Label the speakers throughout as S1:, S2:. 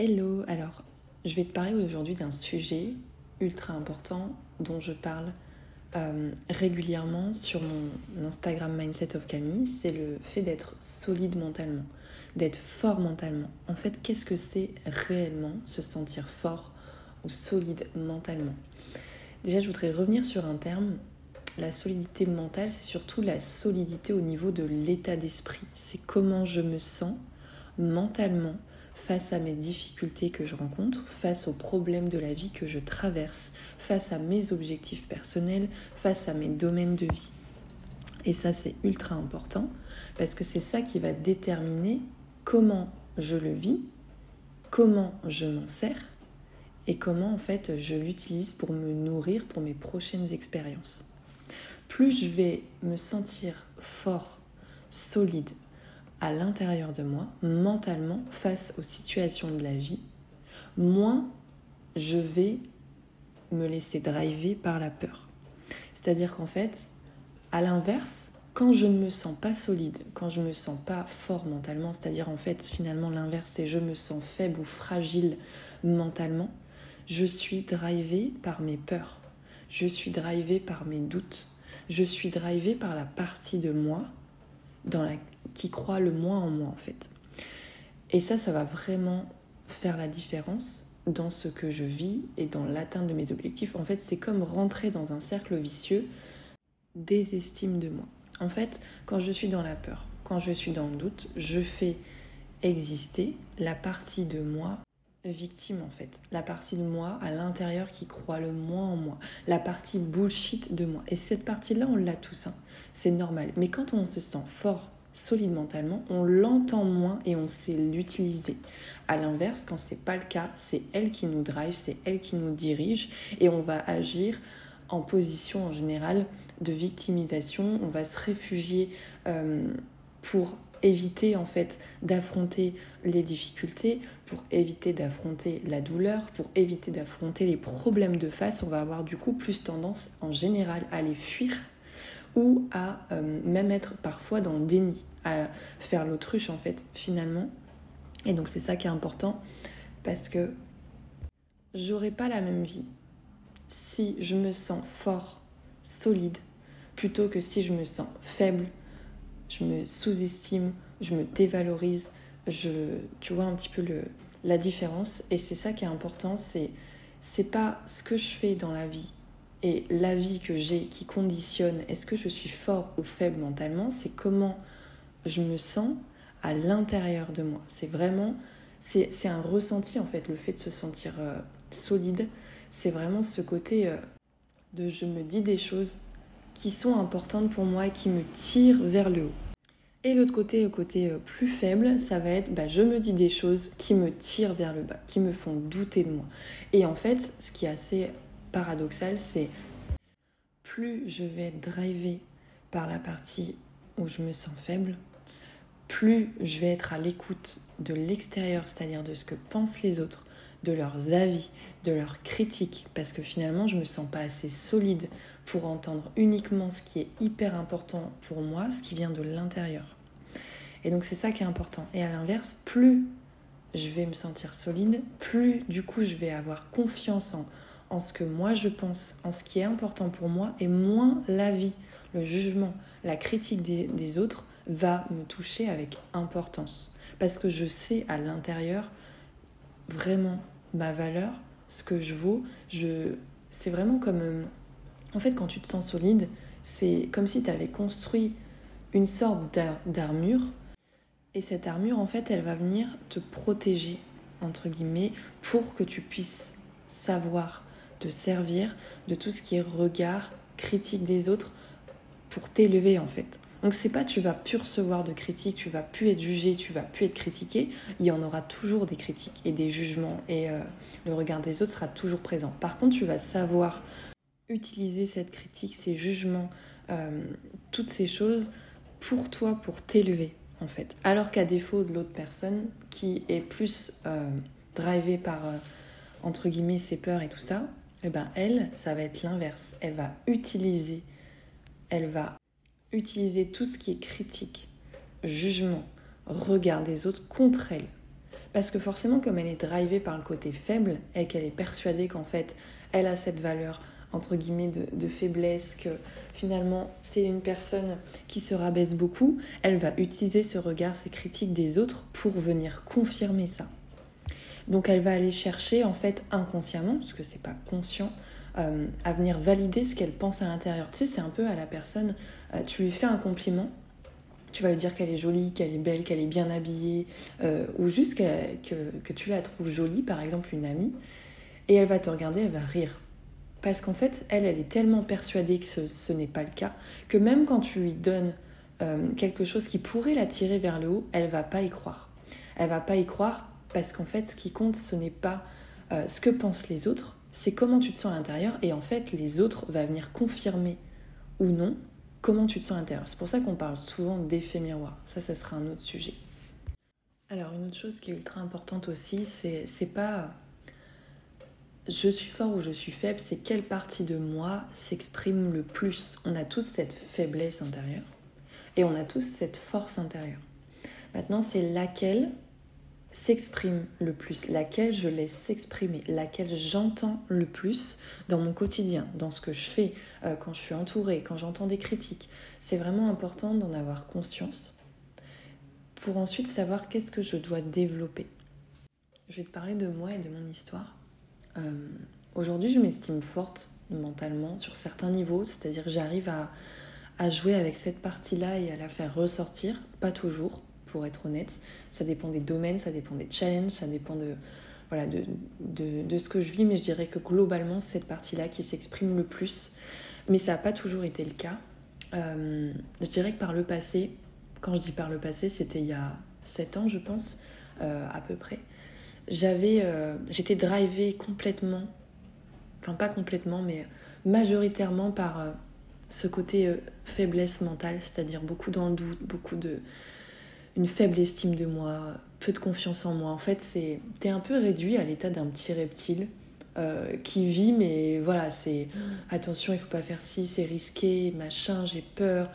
S1: Hello, alors je vais te parler aujourd'hui d'un sujet ultra important dont je parle euh, régulièrement sur mon Instagram Mindset of Camille, c'est le fait d'être solide mentalement, d'être fort mentalement. En fait, qu'est-ce que c'est réellement se sentir fort ou solide mentalement? Déjà, je voudrais revenir sur un terme. La solidité mentale, c'est surtout la solidité au niveau de l'état d'esprit. C'est comment je me sens mentalement face à mes difficultés que je rencontre, face aux problèmes de la vie que je traverse, face à mes objectifs personnels, face à mes domaines de vie. Et ça, c'est ultra important parce que c'est ça qui va déterminer comment je le vis, comment je m'en sers et comment en fait je l'utilise pour me nourrir pour mes prochaines expériences. Plus je vais me sentir fort, solide, à l'intérieur de moi, mentalement, face aux situations de la vie, moins je vais me laisser driver par la peur. C'est-à-dire qu'en fait, à l'inverse, quand je ne me sens pas solide, quand je ne me sens pas fort mentalement, c'est-à-dire en fait finalement l'inverse, c'est je me sens faible ou fragile mentalement, je suis drivé par mes peurs, je suis drivé par mes doutes, je suis drivé par la partie de moi dans la qui croit le moins en moi en fait. Et ça, ça va vraiment faire la différence dans ce que je vis et dans l'atteinte de mes objectifs. En fait, c'est comme rentrer dans un cercle vicieux estime de moi. En fait, quand je suis dans la peur, quand je suis dans le doute, je fais exister la partie de moi victime en fait, la partie de moi à l'intérieur qui croit le moins en moi, la partie bullshit de moi. Et cette partie-là, on l'a tous, hein. c'est normal. Mais quand on se sent fort solide mentalement, on l'entend moins et on sait l'utiliser. À l'inverse, quand c'est pas le cas, c'est elle qui nous drive, c'est elle qui nous dirige et on va agir en position en général de victimisation. On va se réfugier euh, pour éviter en fait d'affronter les difficultés, pour éviter d'affronter la douleur, pour éviter d'affronter les problèmes de face, on va avoir du coup plus tendance en général à les fuir ou à euh, même être parfois dans le déni, à faire l'autruche en fait finalement. Et donc c'est ça qui est important parce que j'aurais pas la même vie si je me sens fort, solide, plutôt que si je me sens faible, je me sous-estime, je me dévalorise, je, tu vois un petit peu le, la différence. Et c'est ça qui est important, c'est c'est pas ce que je fais dans la vie et la vie que j'ai qui conditionne est-ce que je suis fort ou faible mentalement, c'est comment je me sens à l'intérieur de moi. C'est vraiment, c'est un ressenti en fait, le fait de se sentir euh, solide, c'est vraiment ce côté euh, de je me dis des choses qui sont importantes pour moi qui me tirent vers le haut. Et l'autre côté, le côté euh, plus faible, ça va être bah, je me dis des choses qui me tirent vers le bas, qui me font douter de moi. Et en fait, ce qui est assez paradoxal, c'est plus je vais être drivé par la partie où je me sens faible, plus je vais être à l'écoute de l'extérieur, c'est-à-dire de ce que pensent les autres, de leurs avis, de leurs critiques, parce que finalement je me sens pas assez solide pour entendre uniquement ce qui est hyper important pour moi, ce qui vient de l'intérieur. Et donc c'est ça qui est important. Et à l'inverse, plus je vais me sentir solide, plus du coup je vais avoir confiance en, en ce que moi je pense, en ce qui est important pour moi, et moins l'avis, le jugement, la critique des, autres va me toucher avec importance. Parce que je sais à l'intérieur vraiment ma valeur, ce que je vaux. Je... C'est vraiment comme... Euh, en fait, quand tu te sens solide, c'est comme si tu avais construit une sorte d'armure. Et cette armure, en fait, elle va venir te protéger, entre guillemets, pour que tu puisses savoir te servir de tout ce qui est regard, critique des autres pour t'élever en fait. Donc c'est pas tu vas plus recevoir de critiques, tu vas plus être jugé, tu vas plus être critiqué, il y en aura toujours des critiques et des jugements et euh, le regard des autres sera toujours présent. Par contre, tu vas savoir utiliser cette critique, ces jugements, euh, toutes ces choses pour toi, pour t'élever en fait. Alors qu'à défaut de l'autre personne qui est plus euh, drivée par entre guillemets ses peurs et tout ça, eh ben elle, ça va être l'inverse. Elle va utiliser, elle va utiliser tout ce qui est critique, jugement, regard des autres contre elle. Parce que forcément, comme elle est drivée par le côté faible et qu'elle est persuadée qu'en fait, elle a cette valeur entre guillemets de, faiblesse, que finalement c'est une personne qui se rabaisse beaucoup, elle va utiliser ce regard, ces critiques des autres pour venir confirmer ça. Donc elle va aller chercher en fait inconsciemment, parce que c'est pas conscient, euh, à venir valider ce qu'elle pense à l'intérieur. Tu sais, c'est un peu à la personne, euh, tu lui fais un compliment, tu vas lui dire qu'elle est jolie, qu'elle est belle, qu'elle est bien habillée, euh, ou juste que, tu la trouves jolie, par exemple une amie, et elle va te regarder, elle va rire. Parce qu'en fait, elle, elle est tellement persuadée que ce, n'est pas le cas, que même quand tu lui donnes quelque chose qui pourrait la tirer vers le haut, elle va pas y croire. Elle va pas y croire parce qu'en fait, ce qui compte, ce n'est pas euh, ce que pensent les autres, c'est comment tu te sens à l'intérieur, et en fait, les autres vont venir confirmer ou non comment tu te sens à l'intérieur. C'est pour ça qu'on parle souvent d'effet miroir. Ça, ça sera un autre sujet. Alors, une autre chose qui est ultra importante aussi, c'est, c'est pas je suis fort ou je suis faible, c'est quelle partie de moi s'exprime le plus. On a tous cette faiblesse intérieure et on a tous cette force intérieure. Maintenant, c'est laquelle s'exprime le plus, laquelle je laisse s'exprimer, laquelle j'entends le plus dans mon quotidien, dans ce que je fais, euh, quand je suis entourée, quand j'entends des critiques. C'est vraiment important d'en avoir conscience pour ensuite savoir qu'est-ce que je dois développer. Je vais te parler de moi et de mon histoire. Euh, aujourd'hui, je m'estime forte mentalement sur certains niveaux, c'est-à-dire j'arrive à, à jouer avec cette partie-là et à la faire ressortir, pas toujours, pour être honnête. Ça dépend des domaines, ça dépend des challenges, ça dépend de, voilà, de, de, de ce que je vis, mais je dirais que globalement, c'est cette partie-là qui s'exprime le plus. Mais ça n'a pas toujours été le cas. Euh, je dirais que par le passé, quand je dis par le passé, c'était il y a 7 ans, je pense, euh, à peu près. J'avais, euh, j'étais drivée complètement, enfin pas complètement, mais majoritairement par ce côté faiblesse mentale, c'est-à-dire beaucoup dans le doute, beaucoup de, une faible estime de moi, peu de confiance en moi. En fait, c'est t'es un peu réduit à l'état d'un petit reptile euh, qui vit, mais voilà, c'est attention, il faut pas faire ci, c'est risqué, machin, j'ai peur.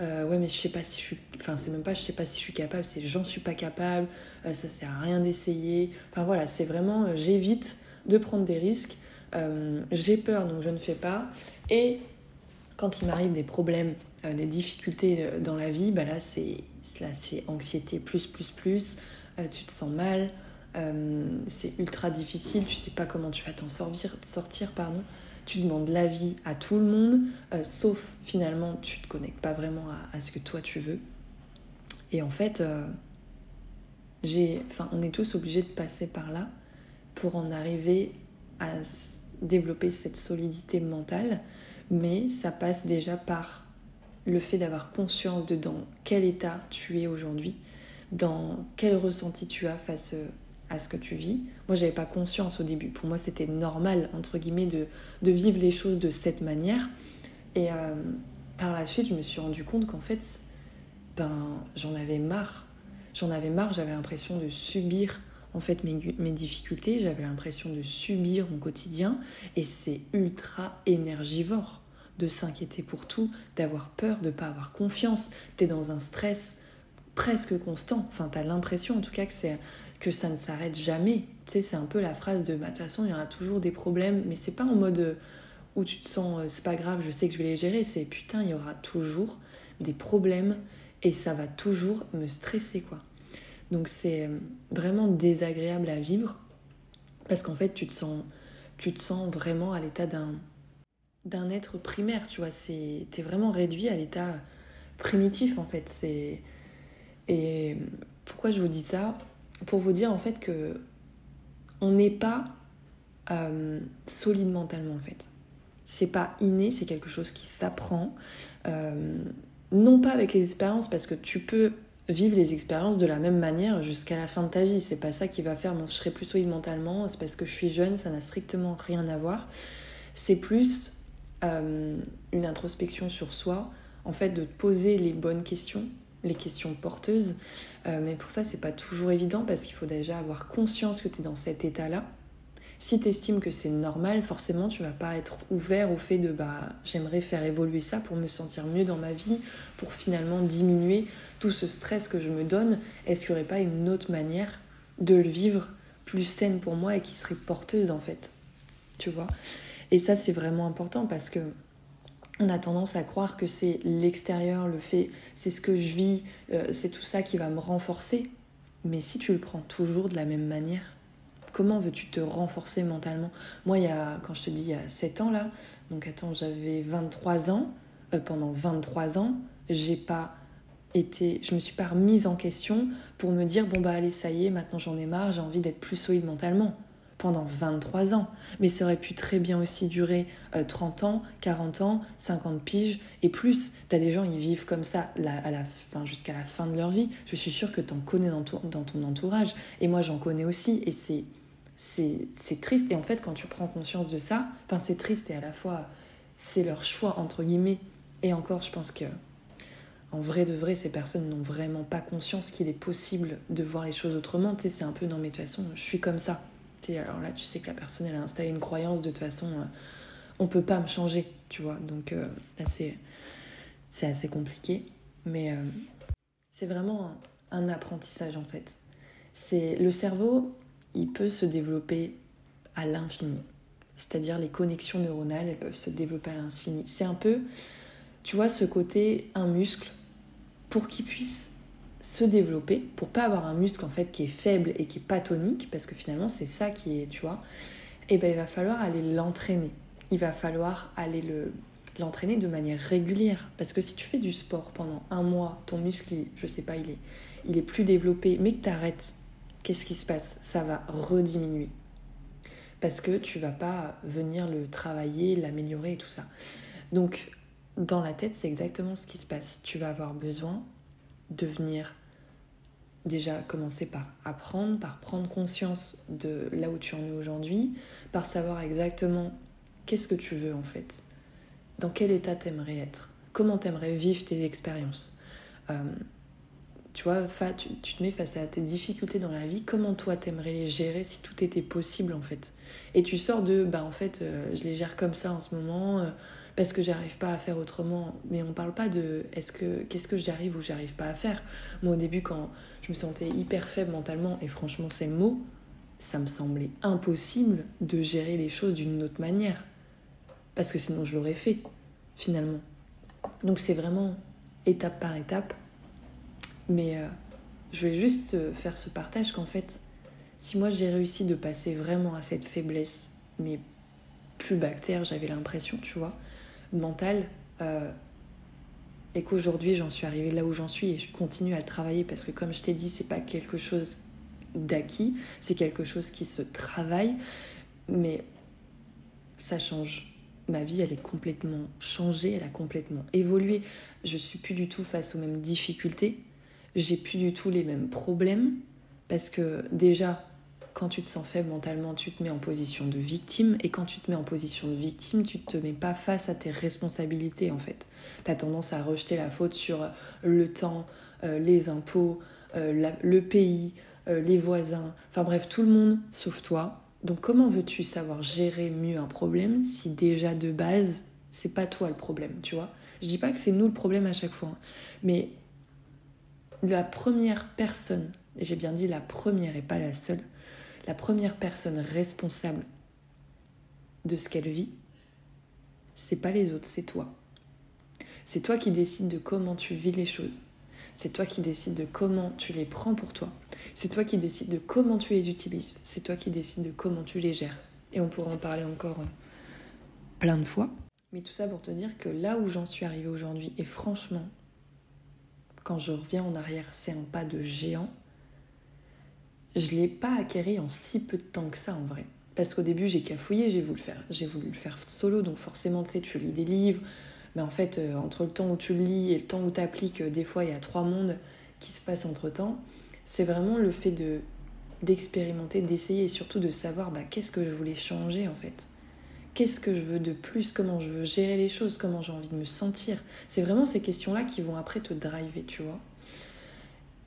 S1: Euh, ouais, mais je sais pas si je suis. Enfin, c'est même pas je sais pas si je suis capable, c'est j'en suis pas capable, euh, ça sert à rien d'essayer. Enfin voilà, c'est vraiment j'évite de prendre des risques, j'ai peur donc je ne fais pas. Et quand il m'arrive des problèmes, des difficultés dans la vie, bah là c'est anxiété plus, plus, plus. Euh, tu te sens mal. Euh, c'est ultra difficile. Tu sais pas comment tu vas t'en sortir, sortir. Pardon. Tu demandes l'avis à tout le monde, euh, sauf finalement, tu te connectes pas vraiment à, ce que toi tu veux. Et en fait, enfin, on est tous obligés de passer par là pour en arriver à développer cette solidité mentale, mais ça passe déjà par le fait d'avoir conscience de dans quel état tu es aujourd'hui, dans quel ressenti tu as face euh, à ce que tu vis. Moi, j'avais pas conscience au début. Pour moi, c'était normal, entre guillemets, de, vivre les choses de cette manière. Et euh, par la suite, je me suis rendu compte qu'en fait, ben, j'en avais marre. J'en avais marre, j'avais l'impression de subir en fait mes, mes difficultés, j'avais l'impression de subir mon quotidien et c'est ultra énergivore de s'inquiéter pour tout, d'avoir peur, de ne pas avoir confiance. Tu es dans un stress presque constant. Enfin, tu as l'impression en tout cas que, ça ne s'arrête jamais. Tu sais, c'est un peu la phrase de bah, de toute façon, il y aura toujours des problèmes, mais c'est pas en mode euh, où tu te sens euh, c'est pas grave, je sais que je vais les gérer. C'est putain, il y aura toujours des problèmes et ça va toujours me stresser quoi. Donc c'est euh, vraiment désagréable à vivre parce qu'en fait, tu te sens tu te sens vraiment à l'état d'un d'un être primaire, tu vois. T'es vraiment réduit à l'état primitif, en fait. C'est... Et pourquoi je vous dis ça? Pour vous dire, en fait, que on n'est pas euh, solide mentalement, en fait. C'est pas inné, c'est quelque chose qui s'apprend. Euh, non pas avec les expériences, parce que tu peux vivre les expériences de la même manière jusqu'à la fin de ta vie. C'est pas ça qui va faire, je serai plus solide mentalement, c'est parce que je suis jeune, ça n'a strictement rien à voir. C'est plus euh, une introspection sur soi, en fait de poser les bonnes questions, les questions porteuses. Euh, mais pour ça, c'est pas toujours évident parce qu'il faut déjà avoir conscience que tu es dans cet état-là. Si tu estimes que c'est normal, forcément, tu vas pas être ouvert au fait de bah j'aimerais faire évoluer ça pour me sentir mieux dans ma vie, pour finalement diminuer tout ce stress que je me donne. Est-ce qu'il n'y aurait pas une autre manière de le vivre plus saine pour moi et qui serait porteuse en fait? Tu vois? Et ça c'est vraiment important parce que on a tendance à croire que c'est l'extérieur, le fait, c'est ce que je vis, euh, c'est tout ça qui va me renforcer. Mais si tu le prends toujours de la même manière, comment veux-tu te renforcer mentalement? Moi, il y a, quand je te dis il y a 7 ans là, donc attends, j'avais 23 ans, euh, pendant 23 ans, j'ai pas été, je me suis pas remise en question pour me dire bon bah allez ça y est, maintenant j'en ai marre, j'ai envie d'être plus solide mentalement pendant 23 ans. Mais ça aurait pu très bien aussi durer 30 euh, ans, 40 ans, 50 piges et plus. Tu as des gens, ils vivent comme ça jusqu'à la fin de leur vie. Je suis sûre que tu en connais dans, ton entourage. Et moi, j'en connais aussi. Et c'est, c'est, triste. Et en fait, quand tu prends conscience de ça, enfin, c'est triste et à la fois, c'est leur choix, entre guillemets. Et encore, je pense que en vrai de vrai, ces personnes n'ont vraiment pas conscience qu'il est possible de voir les choses autrement. Tu sais, c'est un peu dans mes de toute façon, je suis comme ça alors là, tu sais que la personne, elle a installé une croyance, de toute façon, euh, on peut pas me changer, tu vois. Donc euh, là, c'est, assez compliqué. Mais euh, c'est vraiment un, apprentissage, en fait. C'est Le cerveau, il peut se développer à l'infini. C'est-à-dire les connexions neuronales, elles peuvent se développer à l'infini. C'est un peu, tu vois, ce côté, un muscle, pour qu'il puisse se développer pour pas avoir un muscle en fait qui est faible et qui est pas tonique parce que finalement c'est ça qui est tu vois. Et eh ben il va falloir aller l'entraîner. Il va falloir aller le l'entraîner de manière régulière. Parce que si tu fais du sport pendant un mois ton muscle je sais pas il est il est plus développé mais que tu arrêtes qu'est-ce qui se passe? Ça va rediminuer. Parce que tu vas pas venir le travailler l'améliorer et tout ça. Donc dans la tête c'est exactement ce qui se passe. Tu vas avoir besoin de venir déjà commencer par apprendre, par prendre conscience de là où tu en es aujourd'hui, par savoir exactement qu'est-ce que tu veux en fait, dans quel état t'aimerais être, comment t'aimerais vivre tes expériences? Euh, tu vois, tu, tu, te mets face à tes difficultés dans la vie, comment toi t'aimerais les gérer si tout était possible en fait? Et tu sors de, bah en fait, euh, je les gère comme ça en ce moment. Euh, parce que j'arrive pas à faire autrement. Mais on parle pas de est-ce que qu'est-ce que j'arrive ou j'arrive pas à faire? Moi au début quand je me sentais hyper faible mentalement et franchement c'est le mot, ça me semblait impossible de gérer les choses d'une autre manière. Parce que sinon je l'aurais fait finalement. Donc c'est vraiment étape par étape. Mais euh, je vais juste euh, faire ce partage qu'en fait, si moi j'ai réussi de passer vraiment à cette faiblesse, mais plus bactère, j'avais l'impression, tu vois, mental euh, et qu'aujourd'hui j'en suis arrivée là où j'en suis et je continue à le travailler parce que comme je t'ai dit c'est pas quelque chose d'acquis c'est quelque chose qui se travaille mais ça change. Ma vie elle est complètement changée elle a complètement évolué. Je suis plus du tout face aux mêmes difficultés. J'ai plus du tout les mêmes problèmes parce que déjà quand tu te sens faible mentalement, tu te mets en position de victime. Et quand tu te mets en position de victime, tu ne te mets pas face à tes responsabilités en fait. Tu as tendance à rejeter la faute sur le temps, euh, les impôts, euh, le pays, euh, les voisins, enfin bref, tout le monde sauf toi. Donc comment veux-tu savoir gérer mieux un problème si déjà de base, c'est pas toi le problème, tu vois? Je dis pas que c'est nous le problème à chaque fois, hein. mais la première personne, et j'ai bien dit la première et pas la seule, la première personne responsable de ce qu'elle vit, c'est pas les autres, c'est toi. C'est toi qui décides de comment tu vis les choses. C'est toi qui décides de comment tu les prends pour toi. C'est toi qui décides de comment tu les utilises. C'est toi qui décides de comment tu les gères. Et on pourra en parler encore euh, plein de fois. Mais tout ça pour te dire que là où j'en suis arrivée aujourd'hui, et franchement, quand je reviens en arrière, c'est un pas de géant je ne l'ai pas acquéri en si peu de temps que ça en vrai. Parce qu'au début, j'ai cafouillé, j'ai voulu le faire. J'ai voulu le faire solo, donc forcément, tu sais, tu lis des livres. Mais en fait, euh, entre le temps où tu le lis et le temps où tu appliques, euh, des fois, il y a trois mondes qui se passent entre temps. C'est vraiment le fait de d'expérimenter, d'essayer et surtout de savoir bah, qu'est-ce que je voulais changer en fait. Qu'est-ce que je veux de plus? Comment je veux gérer les choses? Comment j'ai envie de me sentir? C'est vraiment ces questions-là qui vont après te driver, tu vois.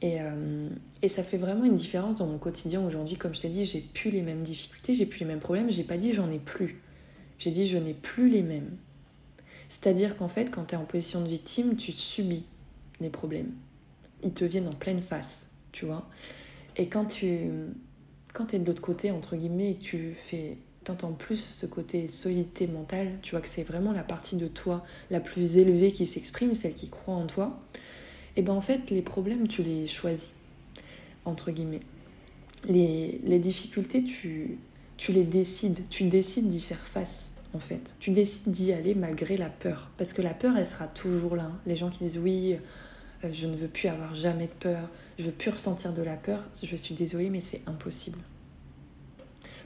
S1: Euh, et, ça fait vraiment une différence dans mon quotidien aujourd'hui. Comme je t'ai dit, j'ai plus les mêmes difficultés, j'ai plus les mêmes problèmes. J'ai pas dit j'en ai plus. J'ai dit je n'ai plus les mêmes. C'est-à-dire qu'en fait, quand tu es en position de victime, tu subis les problèmes. Ils te viennent en pleine face, tu vois. Et quand tu quand es de l'autre côté, entre guillemets, et que tu fais t'entends plus ce côté solidité mentale, tu vois que c'est vraiment la partie de toi la plus élevée qui s'exprime, celle qui croit en toi, et ben en fait les problèmes tu les choisis, entre guillemets. Les, les difficultés tu, tu les décides, tu décides d'y faire face en fait. Tu décides d'y aller malgré la peur, parce que la peur elle sera toujours là. Les gens qui disent oui, euh, je ne veux plus avoir jamais de peur, je veux plus ressentir de la peur, je suis désolée mais c'est impossible.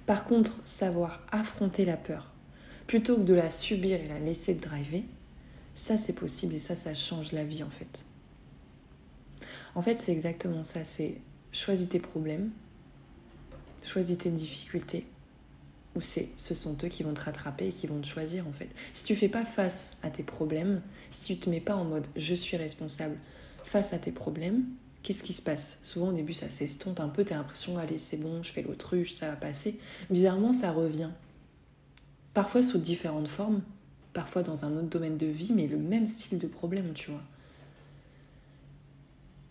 S1: Par contre, savoir affronter la peur, plutôt que de la subir et la laisser driver, ça c'est possible et ça, ça change la vie en fait. En fait, c'est exactement ça, c'est choisis tes problèmes, choisis tes difficultés, ou c'est ce sont eux qui vont te rattraper et qui vont te choisir en fait. Si tu fais pas face à tes problèmes, si tu te mets pas en mode je suis responsable face à tes problèmes, qu'est-ce qui se passe? Souvent au début ça s'estompe un peu, tu as l'impression allez c'est bon, je fais l'autruche, ça va passer. Bizarrement ça revient. Parfois sous différentes formes, parfois dans un autre domaine de vie, mais le même style de problème, tu vois.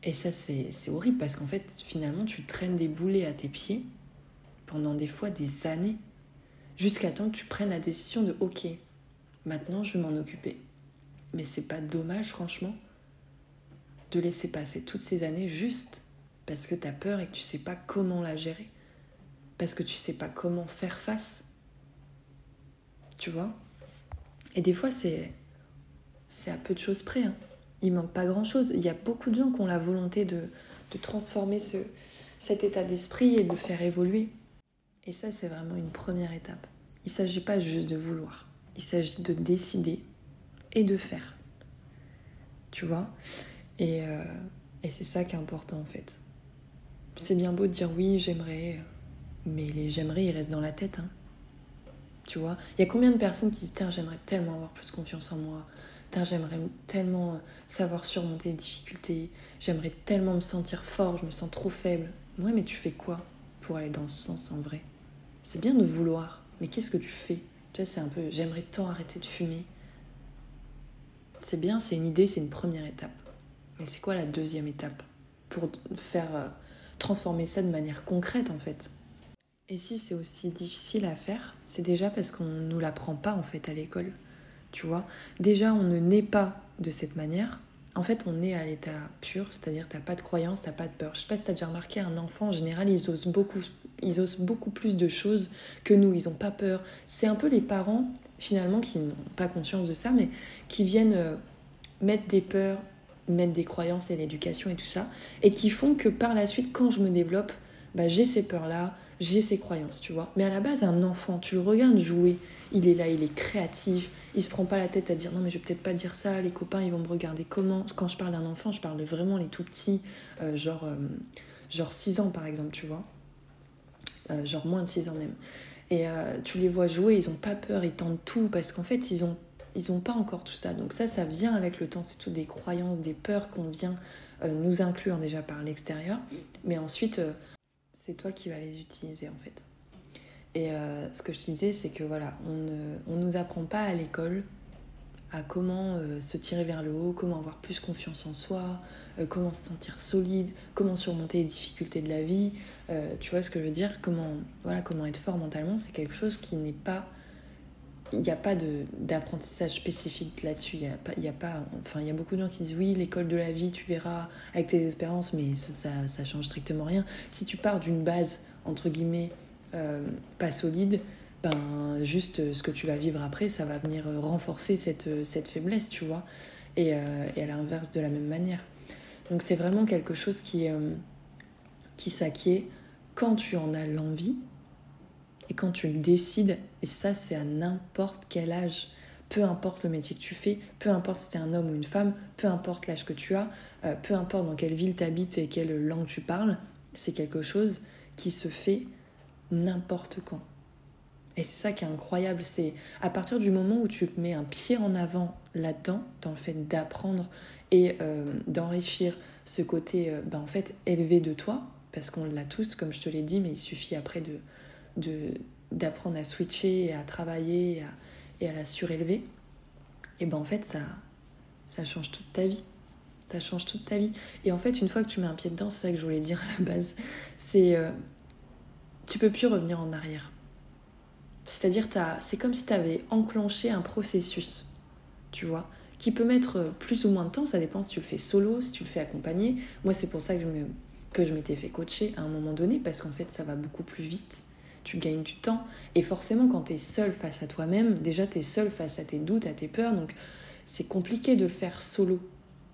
S1: Et ça c'est horrible parce qu'en fait finalement tu traînes des boulets à tes pieds pendant des fois des années, jusqu'à temps que tu prennes la décision de ok, maintenant je vais m'en occuper. Mais c'est pas dommage franchement de laisser passer toutes ces années juste parce que tu peur et que tu sais pas comment la gérer. Parce que tu sais pas comment faire face. Tu vois? Et des fois, c'est c'est à peu de choses près. Hein. Il manque pas grand-chose. Il y a beaucoup de gens qui ont la volonté de, de transformer ce, cet état d'esprit et de le faire évoluer. Et ça, c'est vraiment une première étape. Il ne s'agit pas juste de vouloir. Il s'agit de décider et de faire. Tu vois? Euh, et, c'est ça qui est important en fait. C'est bien beau de dire oui, j'aimerais, mais les j'aimerais, ils restent dans la tête. Hein. Tu vois? Il y a combien de personnes qui disent Tiens, j'aimerais tellement avoir plus confiance en moi? J'aimerais tellement euh, savoir surmonter les difficultés. J'aimerais tellement me sentir fort, je me sens trop faible. Ouais, mais tu fais quoi pour aller dans ce sens en vrai? C'est bien de vouloir, mais qu'est-ce que tu fais? Tu vois, c'est un peu J'aimerais tant arrêter de fumer. C'est bien, c'est une idée, c'est une première étape. Mais c'est quoi la deuxième étape? Pour faire euh, transformer ça de manière concrète en fait Et si c'est aussi difficile à faire, c'est déjà parce qu'on ne nous l'apprend pas en fait à l'école. Tu vois Déjà, on ne naît pas de cette manière. En fait, on est à l'état pur, c'est-à-dire t'as pas de croyance, t'as pas de peur. Je sais pas si t'as déjà remarqué, un enfant en général, ils osent beaucoup, ils osent beaucoup plus de choses que nous. Ils ont pas peur. C'est un peu les parents finalement qui n'ont pas conscience de ça, mais qui viennent euh, mettre des peurs, mettre des croyances et l'éducation et tout ça, et qui font que par la suite, quand je me développe, bah, j'ai ces peurs-là, j'ai ces croyances, tu vois. Mais à la base, un enfant, tu le regardes jouer, il est là, il est créatif, il se prend pas la tête à dire non mais je vais peut-être pas dire ça, les copains ils vont me regarder comment. Quand je parle d'un enfant, je parle vraiment les tout petits, euh, genre, euh, genre 6 ans par exemple, tu vois. Euh, genre moins de 6 ans même. Et tu les vois jouer, ils ont pas peur, ils tentent tout parce qu'en fait ils ont ils n'ont pas encore tout ça. Donc ça, ça vient avec le temps. C'est tout des croyances, des peurs qu'on vient nous inclure déjà par l'extérieur. Mais ensuite, c'est toi qui vas les utiliser en fait. Et euh, ce que je disais, c'est que voilà, on ne nous apprend pas à l'école à comment se tirer vers le haut, comment avoir plus confiance en soi, comment se sentir solide, comment surmonter les difficultés de la vie. tu vois ce que je veux dire? Comment, voilà, comment être fort mentalement, c'est quelque chose qui n'est pas il n'y a pas d'apprentissage spécifique là-dessus. Il y a pas, y a pas, enfin, il y a beaucoup de gens qui disent oui, l'école de la vie, tu verras avec tes expériences, mais ça, ça, change strictement rien. Si tu pars d'une base entre guillemets euh, pas solide, ben juste ce que tu vas vivre après, ça va venir renforcer cette, cette faiblesse, tu vois. Et, euh, et à l'inverse de la même manière. Donc c'est vraiment quelque chose qui, euh, qui s'acquiert quand tu en as l'envie et quand tu le décides, et ça c'est à n'importe quel âge, peu importe le métier que tu fais, peu importe si tu es un homme ou une femme, peu importe l'âge que tu as, euh, peu importe dans quelle ville tu habites et quelle langue tu parles, c'est quelque chose qui se fait n'importe quand. Et c'est ça qui est incroyable, c'est à partir du moment où tu mets un pied en avant là-dedans, dans le fait d'apprendre et euh, d'enrichir ce côté euh, ben, en fait élevé de toi, parce qu'on l'a tous, comme je te l'ai dit, mais il suffit après de, d'apprendre à switcher et à travailler et à, et à la surélever, et ben en fait ça, ça change toute ta vie. Ça change toute ta vie. Et en fait, une fois que tu mets un pied dedans, c'est ça que je voulais dire à la base, c'est euh, tu peux plus revenir en arrière. C'est-à-dire, c'est comme si tu avais enclenché un processus, tu vois, qui peut mettre plus ou moins de temps, ça dépend si tu le fais solo, si tu le fais accompagné. Moi, c'est pour ça que je m'étais fait coacher à un moment donné, parce qu'en fait, ça va beaucoup plus vite, tu gagnes du temps. Et forcément, quand tu es seul face à toi-même, déjà, tu es seul face à tes doutes, à tes peurs, donc c'est compliqué de le faire solo.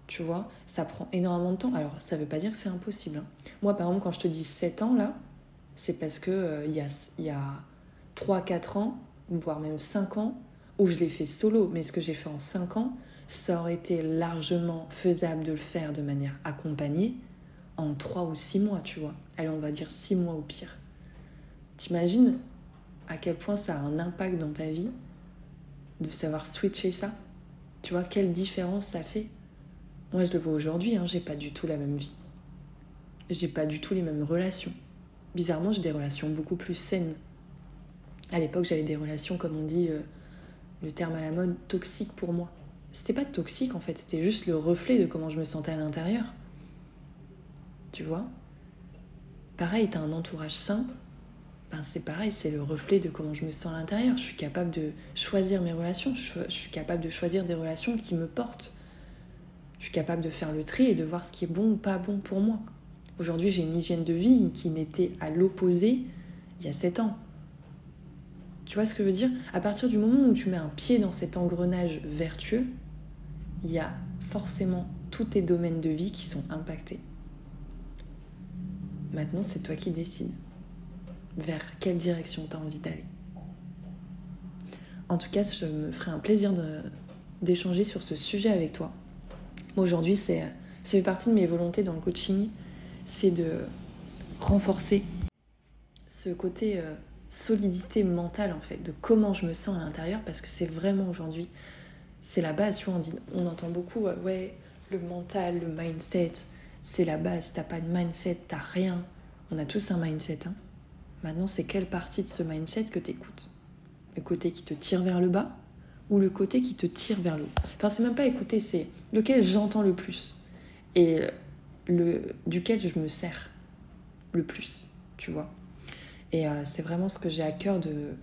S1: Tu vois, ça prend énormément de temps. Alors, ça veut pas dire que c'est impossible. Hein. Moi, par exemple, quand je te dis 7 ans, là, c'est parce que euh, il y, a, y a 3-4 ans, voire même 5 ans, où je l'ai fait solo. Mais ce que j'ai fait en 5 ans, ça aurait été largement faisable de le faire de manière accompagnée en 3 ou 6 mois, tu vois. Allez, on va dire 6 mois au pire. T'imagines à quel point ça a un impact dans ta vie de savoir switcher ça? Tu vois, quelle différence ça fait? Moi, je le vois aujourd'hui, hein, j'ai pas du tout la même vie. J'ai pas du tout les mêmes relations. Bizarrement, j'ai des relations beaucoup plus saines à l'époque, j'avais des relations, comme on dit, euh, le terme à la mode, toxiques pour moi. C'était pas toxique en fait, c'était juste le reflet de comment je me sentais à l'intérieur. Tu vois? Pareil, t'as un entourage sain, ben c'est pareil, c'est le reflet de comment je me sens à l'intérieur. Je suis capable de choisir mes relations, je suis capable de choisir des relations qui me portent. Je suis capable de faire le tri et de voir ce qui est bon ou pas bon pour moi. Aujourd'hui, j'ai une hygiène de vie qui n'était à l'opposé il y a 7 ans. Tu vois ce que je veux dire? À partir du moment où tu mets un pied dans cet engrenage vertueux, il y a forcément tous tes domaines de vie qui sont impactés. Maintenant, c'est toi qui décides vers quelle direction tu as envie d'aller. En tout cas, je me ferai un plaisir d'échanger sur ce sujet avec toi. Aujourd'hui, c'est fait partie de mes volontés dans le coaching, c'est de renforcer ce côté euh, solidité mentale en fait, de comment je me sens à l'intérieur, parce que c'est vraiment aujourd'hui, c'est la base, tu vois, on, dit, on entend beaucoup, euh, ouais, le mental, le mindset, c'est la base, t'as pas de mindset, t'as rien. On a tous un mindset. Hein. Maintenant, c'est quelle partie de ce mindset que t'écoutes? Le côté qui te tire vers le bas ou le côté qui te tire vers le haut? Enfin, c'est même pas écouter, c'est lequel j'entends le plus et le, duquel je me sers le plus, tu vois? Et euh, c'est vraiment ce que j'ai à cœur de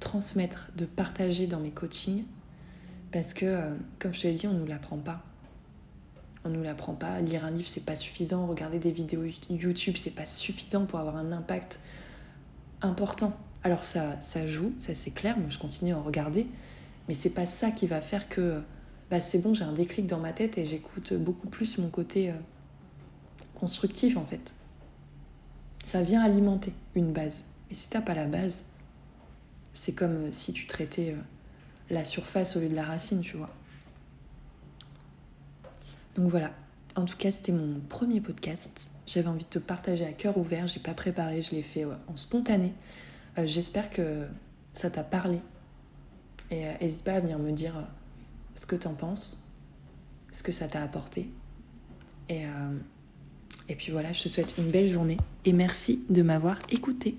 S1: transmettre, de partager dans mes coachings. Parce que, euh, comme je te l'ai dit, on ne nous l'apprend pas. On ne nous l'apprend pas. Lire un livre, c'est pas suffisant. Regarder des vidéos YouTube, c'est pas suffisant pour avoir un impact important. Alors ça, ça joue, ça c'est clair. Moi, je continue à en regarder. Mais c'est pas ça qui va faire que bah, c'est bon, j'ai un déclic dans ma tête et j'écoute beaucoup plus mon côté euh, constructif en fait. Ça vient alimenter une base. Et si t'as pas la base, c'est comme si tu traitais euh, la surface au lieu de la racine, tu vois. Donc voilà. En tout cas, c'était mon premier podcast. J'avais envie de te partager à cœur ouvert. J'ai pas préparé, je l'ai fait en spontané. Euh, j'espère que ça t'a parlé. Et n'hésite pas à venir me dire euh, ce que t'en penses, ce que ça t'a apporté. Et, et puis voilà, je te souhaite une belle journée et merci de m'avoir écouté.